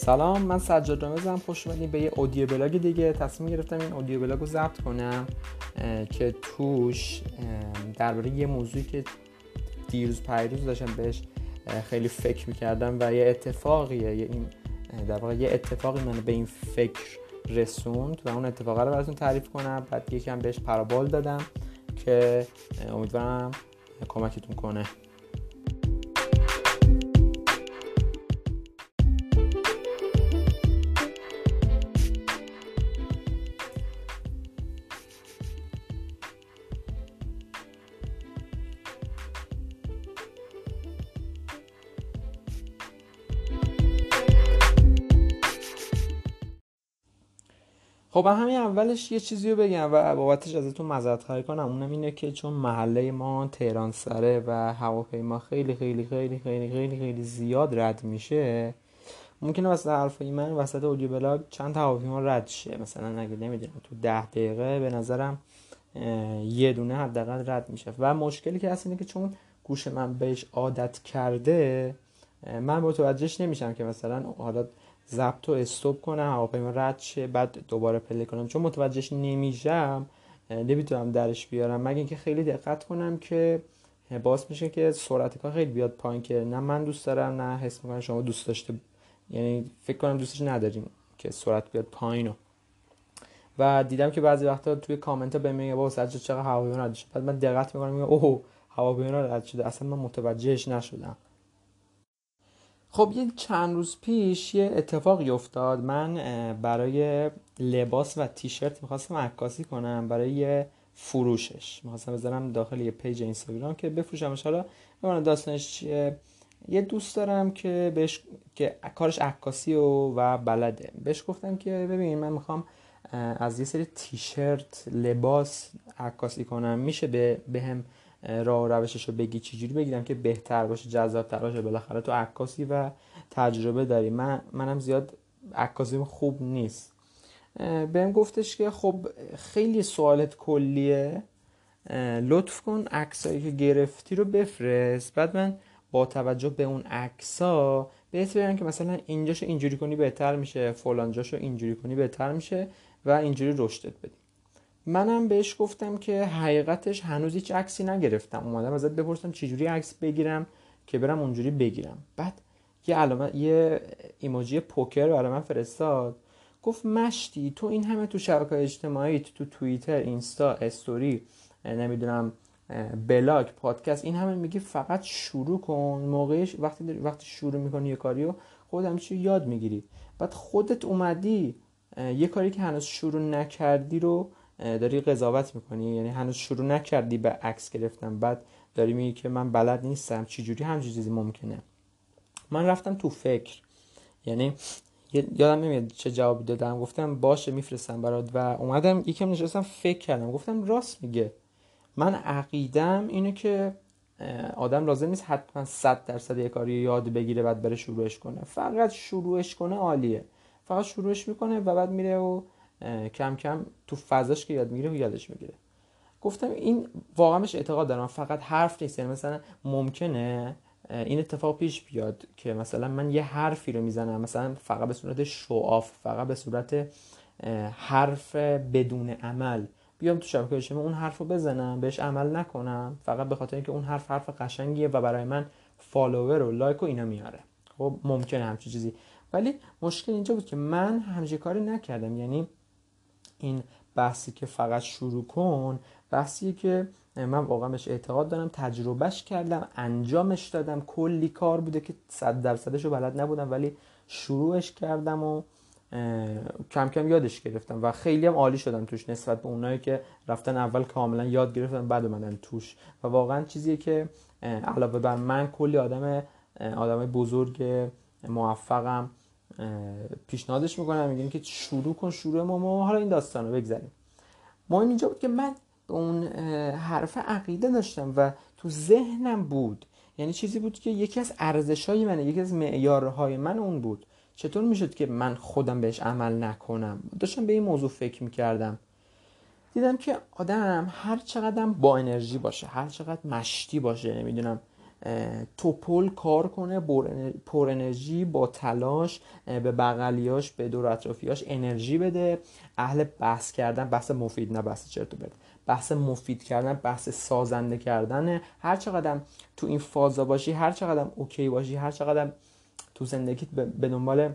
سلام من سجاد رامزم خوش اومدین به یه audio blog دیگه. تصمیم گرفتم این audio blog رو ضبط کنم که توش درباره یه موضوعی که دیروز پریروز داشتم بهش خیلی فکر می‌کردم و یه اتفاقیه. یه این در واقع یه اتفاقی من به این فکر رسوند و اون اتفاق رو براتون تعریف کنم. بعد یکم بهش پر و بال دادم که امیدوارم کمکتون کنه. خب همین اولش یه چیزی رو بگم و بابتش ازتون مذارت خواهی کنم. اونم اینه که چون محله ما تهران سره و هواپیما خیلی خیلی خیلی خیلی خیلی خیلی زیاد رد میشه ممکنه وسط حرفای من وسط اودیو بلاگ چند هواپیما رد شه. مثلا اگه نمی‌دونم تو ده دقیقه به نظرم یه دونه حداقل رد میشه. و مشکلی که هست اینه که چون گوش من بهش عادت کرده من متوجهش نمیشم که مثلا حالا ضبط و استوب کنم هواپیما رد شه بعد دوباره پلی کنم. چون متوجهش نمیشم نمی‌تونم درش بیارم. مگه اینکه خیلی دقت کنم که باعث میشه که سرعت کار خیلی بیاد پایین که نه من دوست دارم نه حس می‌کنم شما دوست داشته یعنی فکر کنم دوستش نداریم که سرعت بیاد پایین و دیدم که بعضی وقتا توی کامنت ها بهم میگه بابا سجاد چقدر هواپیما رد بعد من دقت می‌کنم میگم اوه هواپیما رد شده. اصلا من متوجهش نشدم. خب یه چند روز پیش یه اتفاقی افتاد. من برای لباس و تیشرت می‌خواستم عکاسی کنم برای فروشش. می‌خواستم بذارم داخل یه پیج اینستاگرام که بفروشمش. حالا ببینم داستانش چیه؟ یه دوست دارم که بهش که کارش عکاسی و, و بلده. بهش گفتم که ببین من می‌خوام از یه سری تیشرت لباس عکاسی کنم. میشه به بهم راه و روشش رو بگی چجوری بگیرم که بهتر باشه جذابتر باشه. بالاخره تو عکاسی و تجربه داری. من منم زیاد عکاسیم خوب نیست. بهم گفتش که خب خیلی سوالت کلیه. لطف کن عکسایی که گرفتی رو بفرست. بعد من با توجه به اون عکسا بهت بگم که مثلا اینجاشو اینجوری کنی بهتر میشه فلانجاشو اینجوری کنی بهتر میشه و اینجوری رشدت بدی. منم بهش گفتم که حقیقتش هنوز هیچ عکسی نگرفتم. اومدم ازت بپرسم چجوری عکس بگیرم که برم اونجوری بگیرم. بعد یه علامه یه ایموجی پوکر برای من فرستاد. گفت مشتی تو این همه تو شبکه اجتماعی تو توییتر اینستا استوری نمی‌دونم بلاگ پادکست این همه میگی فقط شروع کن. موقعش وقتی وقتی شروع می‌کنی یه کاریو خودت چی یاد می‌گیری. بعد خودت اومدی یه کاری که هنوز شروع نکردی رو داری قضاوت می‌کنی؟ یعنی هنوز شروع نکردی به عکس گرفتن بعد داری میگی که من بلد نیستم. چجوری همچین چیزی ممکنه؟ من رفتم تو فکر. یعنی یادم نمیاد چه جوابی دادم. گفتم باشه میفرستم برات. و اومدم یکم نشستم فکر کردم. گفتم راست میگه. من عقیدم اینه که آدم لازم نیست حتما 100 درصد یه کاری یاد بگیره بعد بره شروعش کنه. فقط شروعش کنه عالیه. فقط شروعش می‌کنه و بعد میره و کم کم تو فضاش که یاد می‌گیره و یادش می‌گیره. گفتم این واقعا اعتقاد دارم. فقط حرف نیست. یعنی مثلا ممکنه این اتفاق پیش بیاد که مثلا من یه حرفی رو می‌زنم. مثلا فقط به صورت شعاف فقط به صورت حرف بدون عمل. بیام تو شبکه اجتماعی اون حرف رو بزنم بهش عمل نکنم. فقط به خاطر اینکه اون حرف حرف قشنگیه و برای من follower و like و اینا میاره. خب ممکنه همچین چیزی. ولی مشکل اینجا بود که من همچین کاری نکردم. یعنی این بحثی که فقط شروع کن بحثی که من واقعا بهش اعتقاد دارم تجربهش کردم انجامش دادم. کلی کار بوده که صد درصدش رو بلد نبودم ولی شروعش کردم و کم کم یادش گرفتم و خیلی هم عالی شدم توش نسبت به اونایی که رفتن اول کاملا یاد گرفتن بعد اومدن توش. و واقعا چیزیه که علاوه بر من کلی آدم آدم بزرگ موفقم. پیشنهادش می‌کنم میگن که شروع کن شروع ما ما حالا این داستان رو بگذاریم مهم اینجا بود که من به اون حرف عقیده داشتم و تو ذهنم بود. یعنی چیزی بود که یکی از ارزش های منه یکی از معیارهای من اون بود. چطور می‌شد که من خودم بهش عمل نکنم؟ داشتم به این موضوع فکر می‌کردم. دیدم که آدم هر چقدر با انرژی باشه هر چقدر مشتی باشه نمی‌دونم. توپل کار کنه پر انرژی با تلاش به بغلیاش به دور اطرافیاش انرژی بده. اهل بحث کردن بحث مفید نه بحث چرت بده بحث مفید کردن بحث سازنده کردن هر چقدر تو این فازا باشی هر چقدر اوکی باشی هر چقدر تو زندگیت به دنبال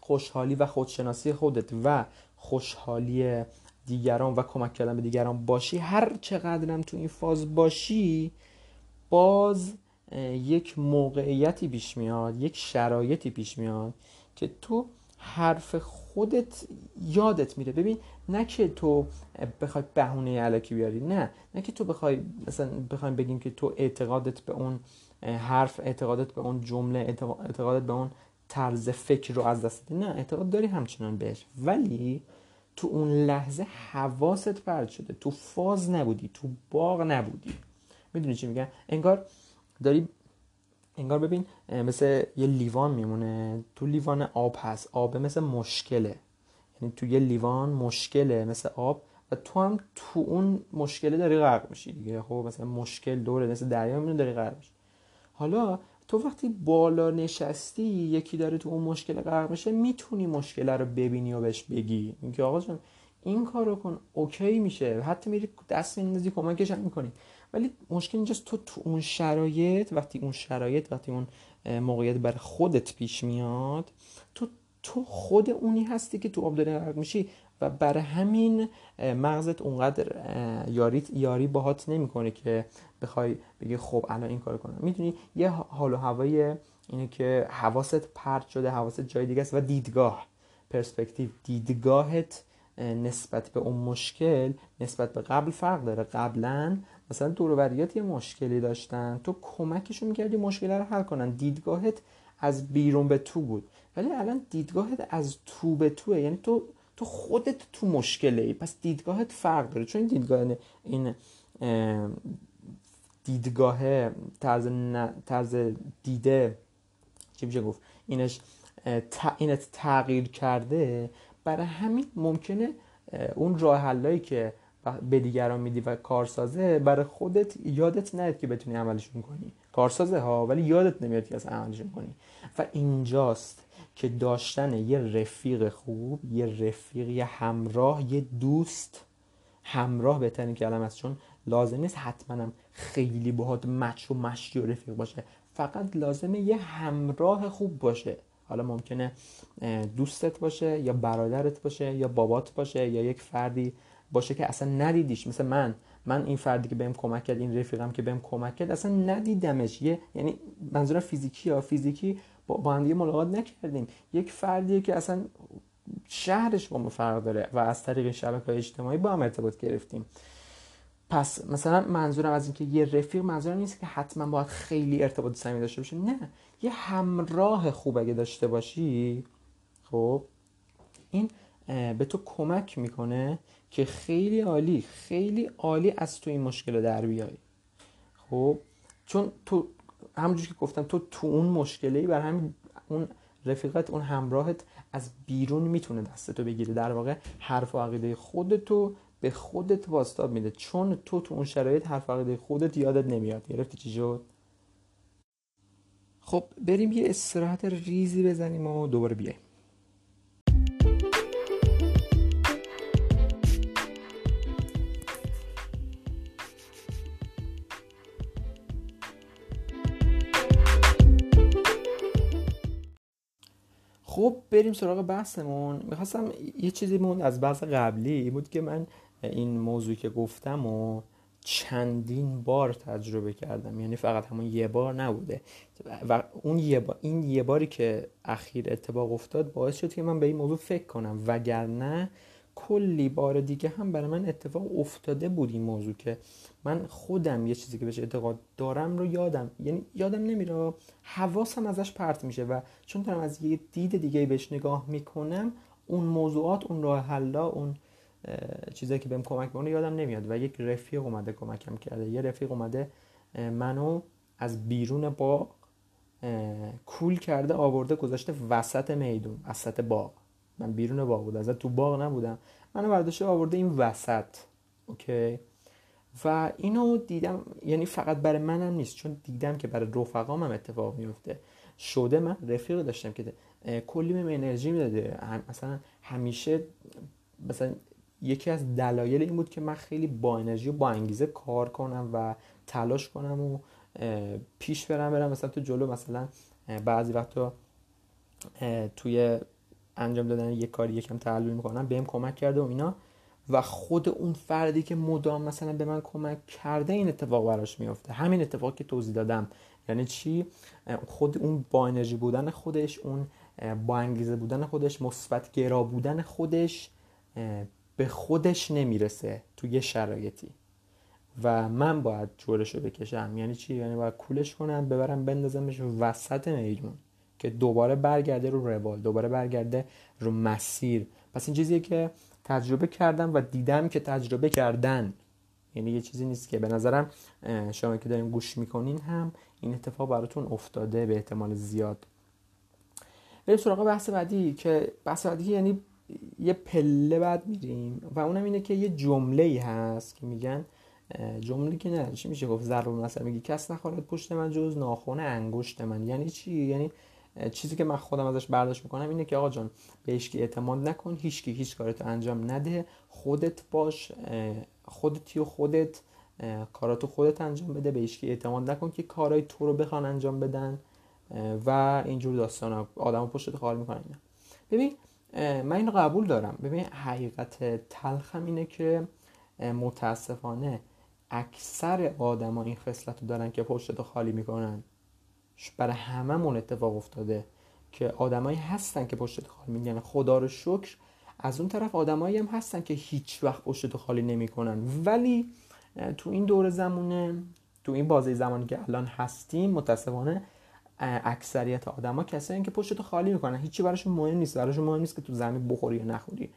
خوشحالی و خودشناسی خودت و خوشحالی دیگران و کمک کردن به دیگران باشی هر چقدرم تو این فاز باشی باز یک موقعیتی پیش میاد یک شرایطی پیش میاد که تو حرف خودت یادت میره. ببین نه که تو بخوای بهونه علکی بیاری نه. نه که تو بخوای مثلا بخوایم بگیم که تو اعتقادت به اون حرف اعتقادت به اون جمله اعتقادت به اون طرز فکر رو از دست نه اعتقاد داری همچنان بهش. ولی تو اون لحظه حواست پرد شده. تو فاز نبودی تو باغ نبودی. می‌دونی چی میگن انگار داری انگار ببین مثل یه لیوان میمونه. تو لیوان آب هست. آب مثل مشکله. یعنی تو یه لیوان مشکله مثل آب و تو هم تو اون مشکله داری غرق میشی دیگه. خب مثلا مشکل دوره مثل دریا میمونه داری غرق میشی. حالا تو وقتی بالا نشستی یکی داره تو اون مشکل غرق میشه می‌تونی مشکل رو ببینی و بهش بگی. اینکه آقا جان این کار رو کن اوکی میشه. حتی میری دست میندازی کمکش هم می‌کنی. ولی مشکل اینجاست تو تو اون شرایط وقتی اون شرایط وقتی اون موقعیت بر خودت پیش میاد تو تو خود اونی هستی که تو آب داری غرق میشی و بر همین مغزت اونقدر یاری یاری باهات نمی‌کنه که بخوای بگی خب الان این کار کنم. می‌دونی یه حال و هوای اینه که حواست پرت شده حواست جای دیگه است و دیدگاه پرسپکتیو. دیدگاهت نسبت به اون مشکل نسبت به قبل فرق داره. قبلا مثلا دوروبریات یه مشکلی داشتن تو کمکشون می‌کردی مشکل رو حل کنن. دیدگاهت از بیرون به تو بود. ولی الان دیدگاهت از تو به توه. یعنی تو تو خودت تو مشکله ای پس دیدگاهت فرق داره. چون دیدگاه این دیدگاه طرز, طرز دیده چی میشه گفت؟ اینش اینت تغییر کرده برای همین ممکنه اون راه حلایی که به دیگران میدی و کارسازه برای خودت یادت نیاد که بتونی عملشون کنی. کارسازه ها ولی یادت نمیاد که از عملشون کنی. و اینجاست که داشتن یه رفیق خوب یه رفیق یه همراه یه دوست همراه بهترین کلمه است چون لازم نیست حتما خیلی باهات مچ و مشتی و رفیق باشه. فقط لازمه یه همراه خوب باشه. حالا ممکنه دوستت باشه یا برادرت باشه یا بابات باشه یا یک فردی باشه که اصلا ندیدیش. مثل من من این فردی که بهم کمک کرد این رفیقم که بهم کمک کرد اصلا ندیدمش. یه یعنی منظورم فیزیکی یا فیزیکی با, با هم ملاقات نکردیم. یک فردیه که اصلا شهرش با ما فرق داره و از طریق شبکه اجتماعی با هم ارتباط گرفتیم. پس مثلا منظورم از اینکه یه رفیق منظورم نیست که حتما باید خیلی ارتباط صمیمی داشته باشه. نه. یه همراه خوب اگه داشته باشی خب این به تو کمک می‌کنه که خیلی عالی خیلی عالی از تو این مشکل در بیای خب چون تو همونجور که گفتم تو تو اون مشکله ای بر همین اون رفیقت اون همراهت از بیرون می‌تونه دستتو بگیره. در واقع حرف و عقیده خودتو به خودت واستاب میده. چون تو تو اون شرایط حرف عقیده خودت یادت نمیاد. گرفتی چی شد؟ خب بریم یه استراحت ریزی بزنیم و دوباره بیایم. خب بریم سراغ بحثمون. می‌خواستم یه چیزی مون از بحث قبلی بود که من این موضوعی که گفتم و چندین بار تجربه کردم. یعنی فقط همون یه بار نبوده. و اون یه بار این یه باری که اخیر اتفاق افتاد باعث شد که من به این موضوع فکر کنم. وگرنه کلی بار دیگه هم برای من اتفاق افتاده بود این موضوع که من خودم یه چیزی که بهش اعتقاد دارم رو یادم. یعنی یادم نمیره. حواسم ازش پرت میشه و چون دارم از یه دید دیگه بهش نگاه می‌کنم اون موضوعات اون راه حلا اون چیزایی که بهم کمک می‌کنه یادم نمیاد و یک رفیق اومده کمکم کرده. یه رفیق اومده منو از بیرون با کول کرده آورده گذاشته وسط میدون وسط باغ. من بیرون باغ بودم از تو باغ نبودم. منو برداشته آورده این وسط اوکی؟ و اینو دیدم یعنی فقط برای منم نیست چون دیدم که برای رفقام هم اتفاق میفته شده من رفیق داشتم که کلی بهم انرژی می‌داده. مثلا همیشه مثلا یکی از دلایل این بود که من خیلی با انرژی و با انگیزه کار کنم و تلاش کنم و پیش برم برم مثلا تو جلو. مثلا بعضی وقتا توی انجام دادن یک کاری یکم تحلیل می‌کنم بهم کمک کرده و اینا. و خود اون فردی که مدام مثلا به من کمک کرده این اتفاق براش میفته همین اتفاق که توضیح دادم. یعنی چی؟ خود اون با انرژی بودن خودش اون با انگیزه بودن خودش مثبت گرا بودن خودش به خودش نمی‌رسه تو یه شرایطی. و من باید جورش رو بکشم. یعنی چی؟ یعنی باید کولش کنم ببرم بندازمش وسط میدون که دوباره برگرده رو روال دوباره برگرده رو مسیر. پس این چیزیه که تجربه کردم و دیدم که تجربه کردن. یعنی یه چیزی نیست که به نظرم شما که دارین گوش می‌کنین هم این اتفاق براتون افتاده به احتمال زیاد. بریم سراغ بحث بعدی که بحث بعدی یعنی یه پله بعد میریم و اونم اینه که یه جمله ای هست که میگن جمله که نه چی میشه؟ گفت ضرب مثلا میگی کس نخواهد پشت من جز ناخون انگشت من. یعنی چی؟ یعنی چیزی که من خودم ازش برداشت می‌کنم اینه که آقا جان به هیچ اعتماد نکن هیچ کی هیچ کارتو انجام نده خودت باش خودتی و خودت کاراتو خودت انجام بده به هیچ اعتماد نکن که کارای تو رو بخوان انجام بدن و اینجور داستان آدم پشت خال می‌کنن ببین من اینو قبول دارم. ببین حقیقت تلخم اینه که متاسفانه اکثر آدما این خصلت رو دارن که پشت خالی می‌کنن. برای هممون اتفاق افتاده که آدمایی هستن که پشت خالی میگن. خدا رو شکر از اون طرف آدمایی هم هستن که هیچ وقت پشت خالی نمی‌کنن. ولی تو این دور زمونه تو این بازه زمانی که الان هستیم متاسفانه اکثریت آدما کسایی که پشت خالی می‌کنن. هیچی براشون مهم نیست. براشون مهم نیست که تو زمین بخوری یا نخوری.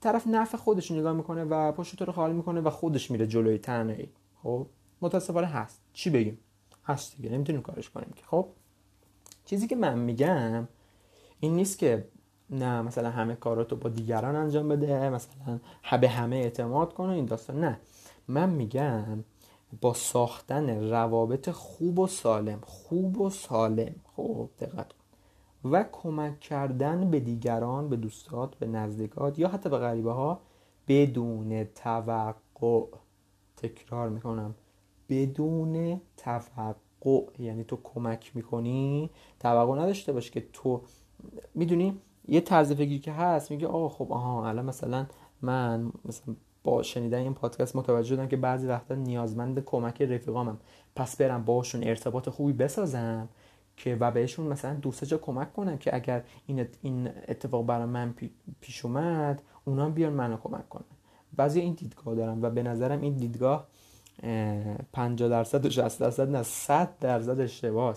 طرف نفع خودش نگاه می‌کنه و پشت رو خالی می‌کنه و خودش میره جلوی تنهایی. خب متاسفانه هست. چی بگیم؟ هست دیگه نمی‌تونیم کارش کنیم که. خب چیزی که من میگم این نیست که نه مثلا همه کاراتو با دیگران انجام بده مثلا به همه اعتماد کنه این داستان. نه. من میگم با ساختن روابط خوب و سالم خوب و سالم. خب دقت کن. و کمک کردن به دیگران به دوستات به نزدیکات یا حتی به غریبه ها بدون توقع. تکرار می‌کنم. بدون توقع یعنی تو کمک می‌کنی توقع نداشته باش که تو می‌دونی یه طرز فکری که هست میگه آه خب آها الان مثلا من مثلا با شنیدن این پادکست متوجه شدم که بعضی وقتا نیازمند کمک رفیقامم. پس برم باشون ارتباط خوبی بسازم که و بهشون مثلا دوست جا کمک کنم که اگر این این اتفاق برای من پیش اومد اونا بیان منو کمک کنن. بعضی این دیدگاه دارم و به نظرم این دیدگاه 50 درصد و 60 درصد نه 100 درصد اشتباهه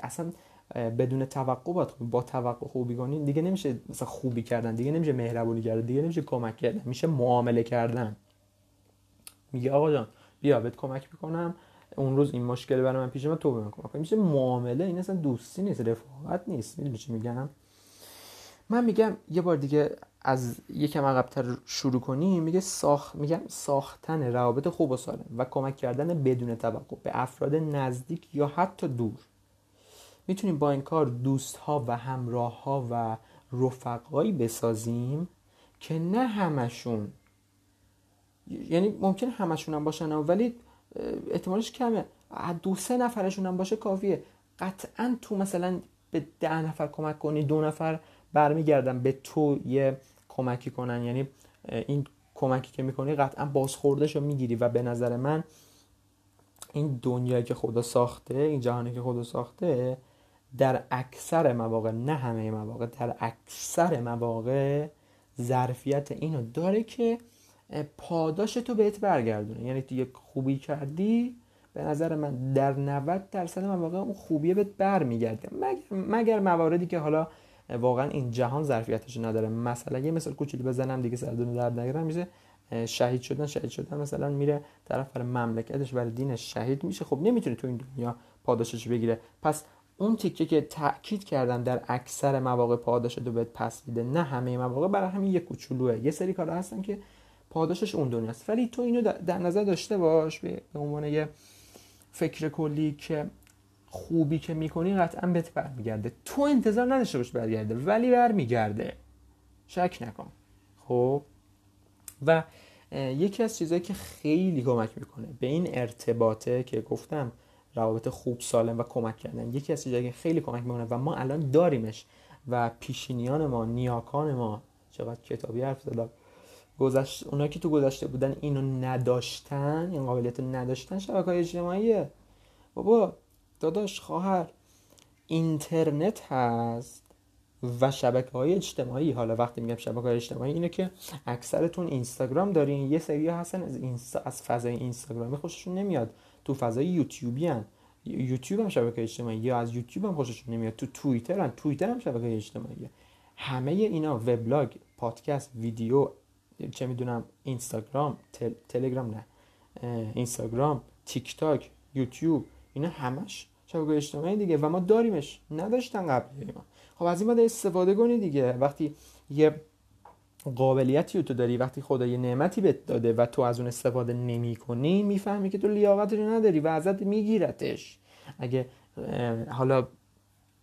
اصلا بدون توقع با توقع خوبی کنی دیگه نمیشه مثلا خوبی کردن دیگه نمیشه مهربونی کردن دیگه نمیشه کمک کردن میشه معامله کردن. میگه آقا جان بیا بهت کمک می‌کنم. اون روز این مشکل برای من پیش من تو به من کمک میشه معامله این اصلا دوستی نیست رفاقت نیست. می‌دونی چی میگم؟ من میگم یه بار دیگه از یکم عقبتر شروع کنی میگه ساخت میگم ساختن روابط خوب و سالم و کمک کردن بدون توقع به افراد نزدیک یا حتی دور. می‌تونیم با این کار دوست ها و همراه ها و رفقایی بسازیم که نه همشون یعنی ممکن همشون هم باشن ولی احتمالش کمه. دو سه نفرشون هم باشه کافیه. قطعا تو مثلا به ده نفر کمک کنی دو نفر برمیگردن به تو یه کمکی کنن. یعنی این کمکی که می‌کنی قطعا بازخوردش رو می‌گیری و به نظر من این دنیایی که خدا ساخته این جهانی که خدا ساخته در اکثر مواقع نه همه مواقع در اکثر مواقع ظرفیت اینو داره که پاداش تو بهت برگردونه. یعنی تو یک خوبی کردی به نظر من در 90 درصد مواقع اون خوبیه بهت برمیگرده. مگر, مگر مواردی که حالا واقعا این جهان ظرفیتش نداره. مثلا یه مثال کوچولو بزنم دیگه سردون درد نگیرم میشه شهید شدن شهید شدن مثلا میره طرف برای مملکتش برای دینش شهید میشه. خب نمی‌تونه تو این دنیا پاداشش بگیره. پس اون تیکه که تاکید کردم در اکثر مواقع پاداش دو بهت پس میده نه همه مواقع برای همین یه کوچولوه. یه سری کارا هستن که پاداشش اون دنیاست. ولی تو اینو در نظر داشته باش به عنوان یه فکر کلی که خوبی که می‌کنی قطعا بهت برمیگرده. تو انتظار نداشته باش برگرده ولی برمیگرده. شک نکن. خب؟ و یکی از چیزهایی که خیلی کمک می‌کنه به این ارتباطه که گفتم روابط خوب سالم و کمک کردن. یکی از چیزهایی که خیلی کمک می‌کنه و ما الان داریمش و پیشینیان ما نیاکان ما چقدر کتابی حرف زدم. گذشت اونایی که تو گذشته بودن اینو نداشتن این قابلیت نداشتن شبکه های اجتماعیه. بابا داداش خواهر اینترنت هست و شبکه های اجتماعی. حالا وقتی میگم شبکه های اجتماعی اینه که اکثرتون اینستاگرام دارین. یه سری هستن از, اینستا از فضای اینستاگرامی خوششون نمیاد. تو فضای یوتیوبی هن. یوتیوب هم شبکه اجتماعی. یا از یوتیوب هم خوششون نمیاد. تو توییتر هم توییتر هم شبکه اجتماعیه. همه اینا وبلاگ پادکست ویدیو چه می‌دونم اینستاگرام تل... تلگرام نه. اینستاگرام تیک تاک یوتیوب اینا همش شبکه اجتماعی دیگه و ما داریمش نداشتن قبل ما خب از این باید استفاده کنی دیگه. وقتی یه قابلیتی تو داری وقتی خدا یه نعمتی بهت داده و تو از اون استفاده نمی کنی می‌فهمی که تو لیاقت رو نداری و ازت میگیرتش. اگه حالا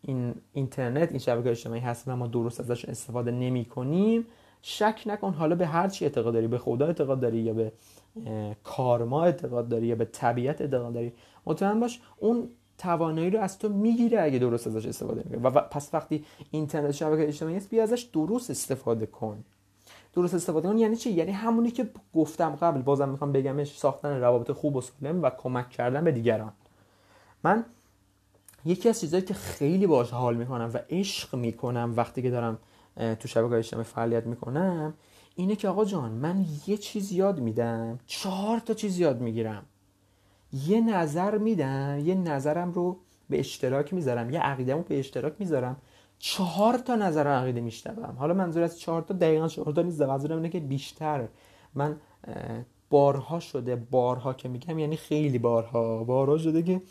این اینترنت این شبکه اجتماعی هست و ما درست ازش استفاده نمی کنیم شک نکن حالا به هر چی اعتقاد داری به خدا اعتقاد داری یا به کارما اعتقاد داری یا به طبیعت اعتقاد داری. مطمئن باش اون توانایی رو از تو می‌گیره اگه درست ازش استفاده می‌کنی. و پس وقتی اینترنت شبکه اجتماعی است بیا ازش درست استفاده کن. درست استفاده کن یعنی چی؟ یعنی همونی که گفتم قبل بازم می‌خوام بگمش ساختن روابط خوب و سالم و کمک کردن به دیگران. من یکی از چیزهایی که خیلی باش حال می‌کنم و عشق می‌کنم وقتی که دارم تو شبکه اجتماعی فعالیت می‌کنم اینه که آقا جان من یه چیز یاد میدم چهار تا چیز یاد می‌گیرم. یه نظر میدم یه نظرم رو به اشتراک می‌ذارم یه عقیدهمو به اشتراک می‌ذارم. چهار تا نظر عقیده میشنوم. حالا منظور از چهار تا دقیقا چهار تا نیست منظورم اینه که بیشتر. من بارها شده بارها که میگم یعنی خیلی بارها بارها شده که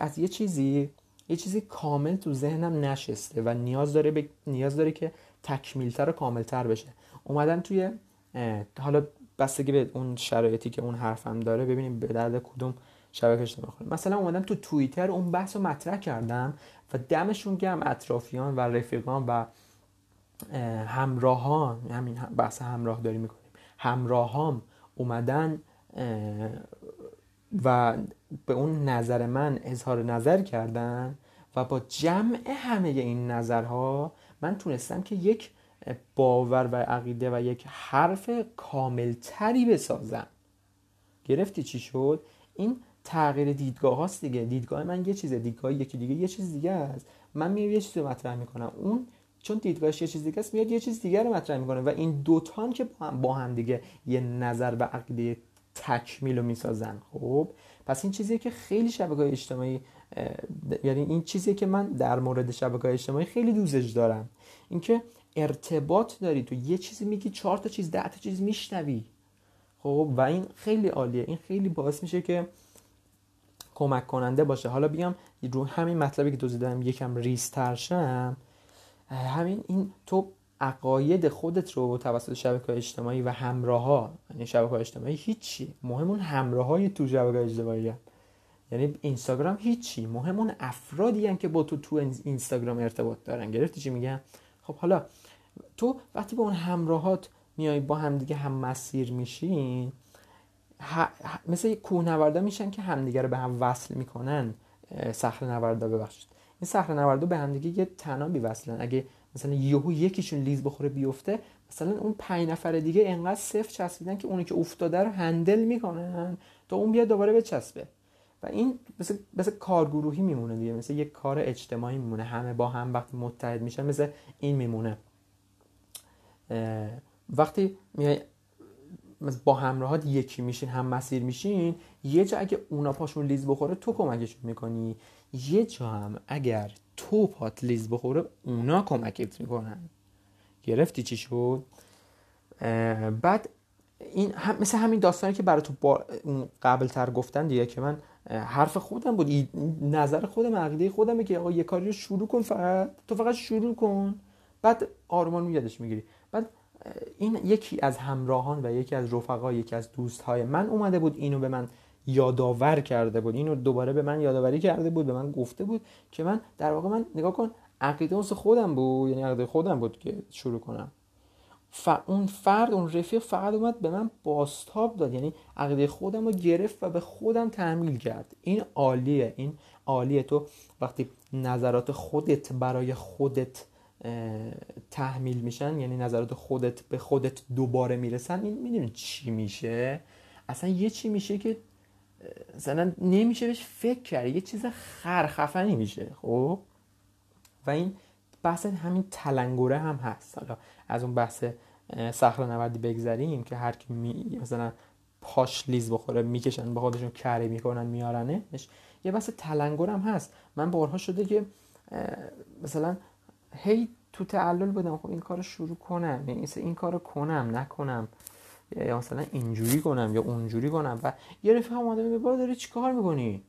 از یه چیزی یه چیزی کامل تو ذهنم نشسته و نیاز داره به نیاز داره که تکمیلتر و کاملتر بشه. اومدن توی حالا بستگی به اون شرایطی که اون حرفم داره ببینیم به درد کدوم شبکه اجتماعی مثلا اومدم تو توییتر اون بحث رو مطرح کردم و دمشون گرم اطرافیان و رفیقان و همراهان همین بحث همراه داری می‌کنیم. همراهام اومدن و به اون نظر من اظهار نظر کردن و با جمع همه این نظرها من تونستم که یک باور و عقیده و یک حرف کاملتری بسازم. گرفتی چی شد؟ این تغییر دیدگاه هاست دیگه. دیدگاه من یه چیزه. دیدگاه یکی دیگه یه چیز دیگه است. من میام یه چیزی مطرح می‌کنم. اون چون دیدگاهش یه چیز دیگه است میاد یه چیز دیگه رو مطرح می‌کنه و این دوتان که با هم دیگه یه نظر و عقیده تکمیل رو می‌سازن. خب؟ پس این چیزیه که خیلی شبکه اجتماعی یعنی این چیزیه که من در مورد شبکه اجتماعی خیلی دوستش دارم. اینکه ارتباط داری تو یه چیزی میگی چهار تا چیز ده تا چیز میشنوی. خب و این خیلی عالیه. این خیلی باعث میشه که کمک کننده باشه. حالا بیام رو همین مطلبی که دادم یکم ریستر شم. همین این تو عقاید خودت رو توسط شبکه اجتماعی و همراه ها یعنی شبکه اجتماعی هیچی. مهم اون همراه های تو شبکه اجتماعی هم. یعنی اینستاگرام هیچی. مهم اون افرادی هم که با تو تو اینستاگرام ارتباط دارن. گرفتی چی میگم؟ خب حالا تو وقتی با اون همراهات میای با هم دیگه هم مسیر میشین مثل کوهنوردا میشن که همدیگه رو به هم وصل می‌کنن. صخره نوردا ببخشید. این صخره نوردا به همدیگه یه تنابی وصلن اگه مثلا یهو یکیشون لیز بخوره بیفته مثلا اون پنج نفر دیگه انقدر صفر چسبیدن که اونی که افتاده رو هندل می‌کنن تا اون بیاد دوباره بچسبه. و این مثل, مثل کارگروهی میمونه دیگه. مثل یک کار اجتماعی میمونه. همه با هم وقتی متحد میشن مثل این میمونه. وقتی میای با همراهات یکی میشین هم مسیر میشین یه جا اگه اونا پاشون لیز بخوره تو کمکشون می‌کنی. یه جا هم اگر تو پات لیز بخوره اونا کمکت می‌کنن. گرفتی چی شد؟ بعد این هم مثل همین داستانی که برای تو با قبل تر گفتن دیگه که من حرف خودم بود. نظر خودم عقیده خودمه که آقا یه کاری رو شروع کن فقط تو فقط شروع کن. بعد آرمان یادش می‌گیری. بعد این یکی از همراهان و یکی از رفقا یکی از دوستهای من اومده بود اینو به من یادآور کرده بود. اینو دوباره به من یادآوری کرده بود به من گفته بود که من در واقع من نگاه کن عقیده اون خودم بود یعنی عقیده خودم بود که شروع کنم. ف... اون فرد اون رفیق فقط اومد به من باستاب داد یعنی عقیده خودم رو گرفت و به خودم تحمیل کرد. این عالیه این عالیه. تو وقتی نظرات خودت برای خودت تحمیل میشن یعنی نظرات خودت به خودت دوباره می‌رسن. این می‌دونی چی میشه؟ اصلا یه چی میشه که مثلا نمیشه بهش فکر کرد. یه چیز خرخفنی میشه خب؟ و این بحث همین تلنگوره هم هست. حالا از اون بحث صخره نوردی بگذریم که هر کی می... مثلا پاش لیز بخوره می‌کشن با خودشون کری می‌کنن میارنش. یه بحث تلنگر هم هست. من بارها شده که مثلا هی تو تعلل بودم خب این کار شروع کنم یعنی این کار کنم نکنم. یا مثلا اینجوری کنم یا اونجوری کنم. و یه رفیق هم اومده میگه داری چیکار می‌کنی؟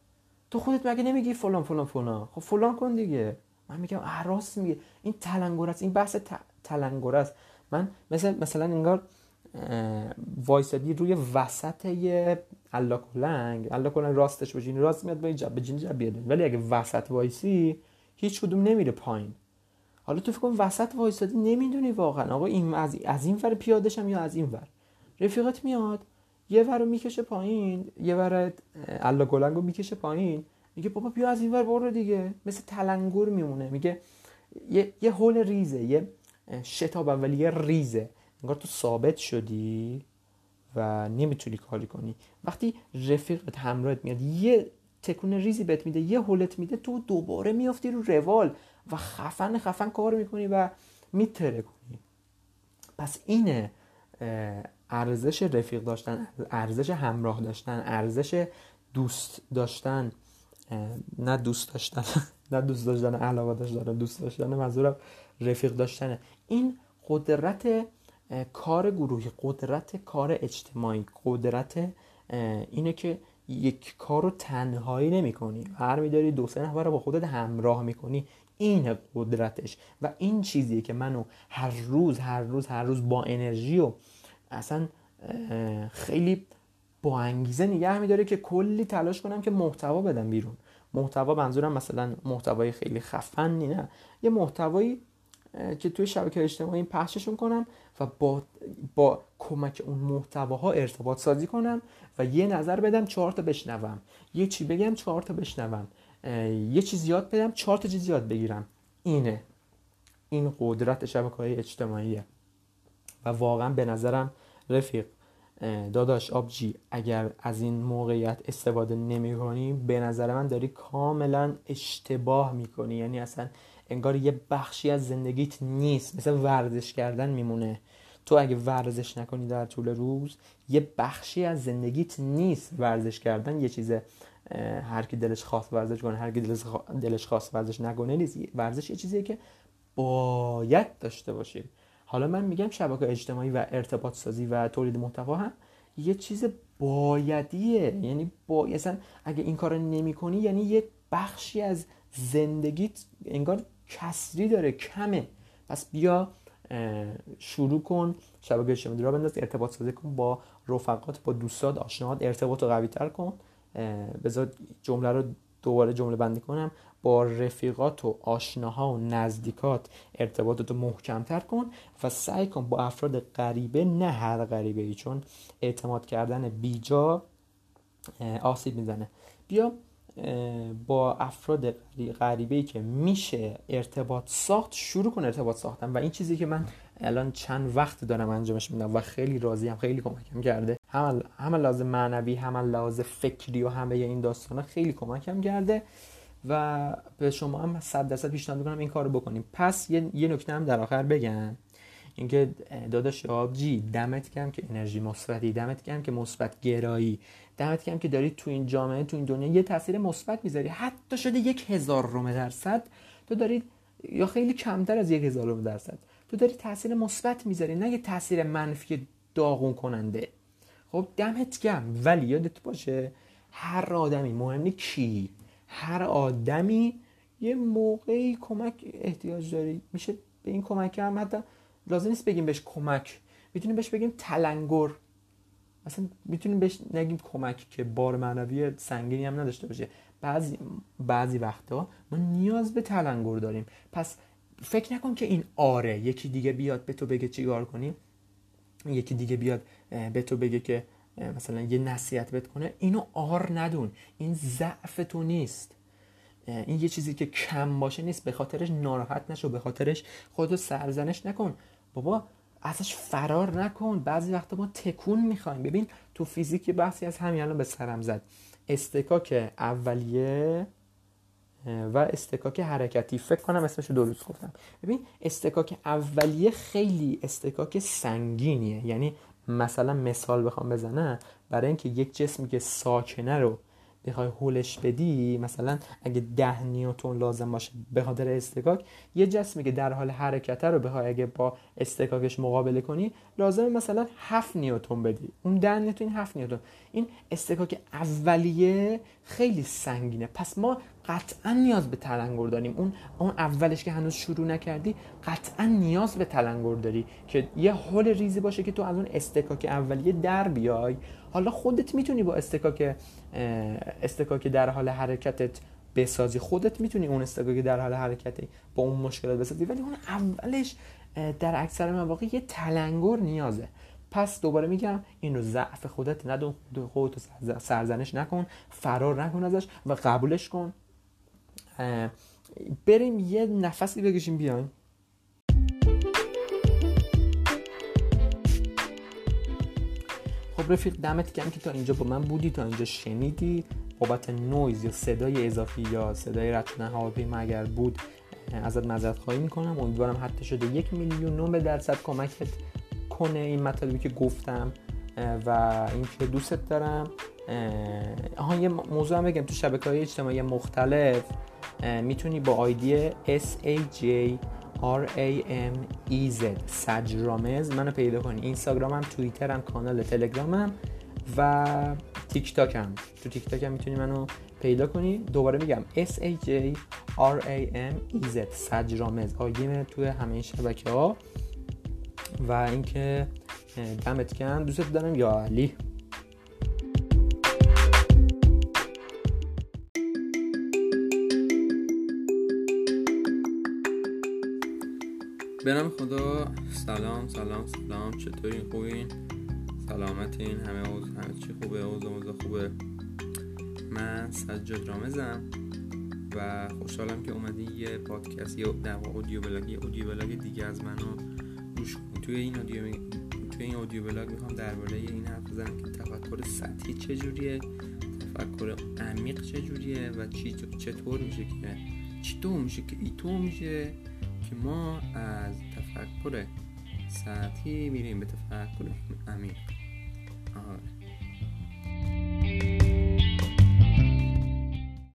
تو خودت مگه نمیگی فلان فلان فلان؟ خب فلان کن دیگه. من میگم راست میگه این تلنگر است. این بحث تلنگر است. من مثلا مثلا انگار وایسادی روی وسط یه الله کلنگ الله کلنگ راستش باشه راست میاد با این جب به جین جب بیاد. ولی اگه وسط وایسی هیچ کدوم نمیره پایین. حالا تو فکر کن وسط وایسادی نمی‌دونی واقعا. آقا این از, از این ور پیادشم یا از این ور؟ رفیقت میاد یه ور رو می‌کشه پایین یه ور الله کلنگ رو می‌کشه پایین. میگه بابا بیا از این ور برو دیگه. مثل تلنگر میمونه. میگه یه یه هول ریزه یه شتاب اولیه ریزه. انگار تو ثابت شدی و نمی‌تونی کاری کنی. وقتی رفیقت همراهت میاد یه تکون ریزی بهت میده یه هولت میده تو دوباره میافتی رو روال. و خفن خفن کار می‌کنی و میتره کنی پس اینه ارزش رفیق داشتن ارزش همراه داشتن ارزش دوست داشتن نه دوست داشتن نه دوست داشتن علاقه داشتن دوست داشتن منظورم رفیق داشتنه. این قدرت کار گروهی قدرت کار اجتماعی قدرت اینه که یک کار رو تنهایی نمی کنی هر میداری دو سه نفر رو با خودت همراه می‌کنی. این قدرتش و این چیزیه که منو هر روز هر روز هر روز با انرژی و اصلا خیلی با انگیزه نگه میداره که کلی تلاش کنم که محتوا بدم بیرون. محتوا منظورم مثلا محتوای خیلی خفنی نه. یه محتوایی که توی شبکه اجتماعی پخششون کنم و با, با کمک اون محتواها ارتباط سازی کنم و یه نظر بدم چهار تا بشنوم. یه چی بگم؟ چهار تا بشنوم. یه چیز یاد بدم چهار تا چیز یاد بگیرم. اینه. این قدرت شبکه های اجتماعیه و واقعا به نظرم رفیق داداش آبجی اگر از این موقعیت استفاده نمی کنی به نظر من داری کاملا اشتباه می‌کنی. یعنی اصلا انگار یه بخشی از زندگیت نیست. مثل ورزش کردن میمونه. تو اگه ورزش نکنی در طول روز یه بخشی از زندگیت نیست ورزش کردن. یه چیز هر کی دلش خواست ورزش کنه هر کی دلش خواست ورزش نکنه نیست. ورزش یه چیزیه که باید داشته باشی حالا من میگم شبکه اجتماعی و ارتباط سازی و تولید محتوا هم یه چیز بایدیه. یعنی با اصلا اگه این کار نمی کنی یعنی یه بخشی از زندگیت انگار کسری داره کمه. پس بیا شروع کن شبکه اجتماعی را بنداز ارتباط سازی کن با رفقات با دوستات آشناهات ارتباط رو قوی تر کن. بذار جمله رو دوباره جمله بندی کنم. با رفیقات و آشناها و نزدیکات ارتباطات رو محکمتر کن و سعی کن با افراد غریبه نه هر غریبه ای چون اعتماد کردن بیجا آسیب می‌زنه. بیا با افراد غریبه ای که میشه ارتباط ساخت شروع کن ارتباط ساختن. و این چیزی که من الان چند وقت دارم انجامش میدم و خیلی راضیم خیلی کمکم کرده هم هم لازم معنوی هم لازم فکری و همه این داستانا خیلی کمکم کرده و به شما هم صد درصد پیشنهاد می‌کنم این کارو بکنیم. پس یه, یه نکته هم در آخر بگم. اینکه داداش آبجی دمت کم که انرژی مثبتی دمت کم که مثبت گرایی دمت کم که داری تو این جامعه تو این دنیا یه تاثیر مثبت می‌ذاری. حتی شده یک هزار روم درصد تو داری یا خیلی کمتر از یک هزار روم درصد تو داری تاثیر مثبت می‌ذاری. نه یه تاثیر منفی داغون کننده خب دمت کم ولی یادت باشه هر آدمی مهم کی هر آدمی یه موقعی کمک احتیاج داری میشه به این کمک هم حتی لازم نیست بگیم بهش کمک. می‌تونیم بهش بگیم تلنگر. اصلا می‌تونیم بهش نگیم کمک که بار معنوی سنگینی هم نداشته باشه. بعضی بعضی وقتا ما نیاز به تلنگر داریم. پس فکر نکن که این آره یکی دیگه بیاد به تو بگه چیکار کنی. یکی دیگه بیاد به تو بگه که مثلا یه نصیحت بهت کنه اینو آر ندون. این ضعف تو نیست. این یه چیزی که کم باشه نیست. به خاطرش ناراحت نشو به خاطرش خودتو سرزنش نکن. بابا ازش فرار نکن. بعضی وقتا ما تکون می‌خوایم. ببین تو فیزیک بحثی از همین الان به سرم زد. استکاک اولیه و استکاک حرکتی. فکر کنم اسمشو درست گفتم. ببین استکاک اولیه خیلی استکاک سنگینیه. یعنی مثلا مثال بخوام بزنم برای اینکه یک جسمی که ساکنه رو بخوای هولش بدی مثلا اگه ده نیوتون لازم باشه به خاطر استکاک یه جسمی که در حال حرکته رو بخوای اگه با استکاکش مقابله کنی لازم مثلا 7 نیوتون بدی. اون ده نیوتون این 7 نیوتون. این استکاک اولیه خیلی سنگینه. پس ما قطعا نیاز به تلنگر داریم. اون اون اولش که هنوز شروع نکردی قطعا نیاز به تلنگر داری که یه حل ریزی باشه که تو از اون استکاک اولیه در بیای. حالا خودت می‌تونی با استکاک استکاک در حال حرکتت بسازی. خودت می‌تونی اون استکاک در حال حرکتی با اون مشکلات بسازی. ولی اون اولش در اکثر مواقع یه تلنگر نیازه. پس دوباره میگم این رو ضعف خودت ندون خودت سرزنش نکن فرار نکن ازش و قبولش کن. بریم یه نفسی بکشیم بیایم خب رفیق دمت گرم که تا اینجا با من بودی تا اینجا شنیدی. بابت نویز یا صدای اضافی یا صدای رد شدن هواپیما اگر بود ازت معذرت خواهی می‌کنم. امیدوارم حتی شده یک میلیون درصد کمکت کنه این مطالبی که گفتم. و اینکه دوستت دارم. آها یه موضوع هم بگم. تو شبکه های اجتماعی مختلف می‌تونی با آیدی S A J R A M E Z سجرامز منو پیدا کنی. اینستاگرامم توییترم کانال تلگرامم و تیک تاکم تو تیک تاکم می‌تونی منو پیدا کنی. دوباره میگم S A J R A M E Z سجرامز. آیدیم توی همه این شبکه ها و اینکه دمت کن دوست دارم یا علی؟ نام خدا. سلام سلام سلام. چطورین؟ خوبین؟ سلامتین. همه اوز همه چی خوبه؟ اوز اوز خوبه؟ من سجاد رامزم و خوشحالم که اومدی یه پادکست یا در اودیو بلاگ یه اودیو دیگه از منو گوش توی این اودیو توی این اودیو بلاگ می‌خوام درباره این حرف بزنم که تفکر سطحی چجوریه تفکر عمیق چجوریه و چی چطور میشه که چطور میشه که ایتو میشه که ما از تفکر سطحی میریم به تفکر عمیق.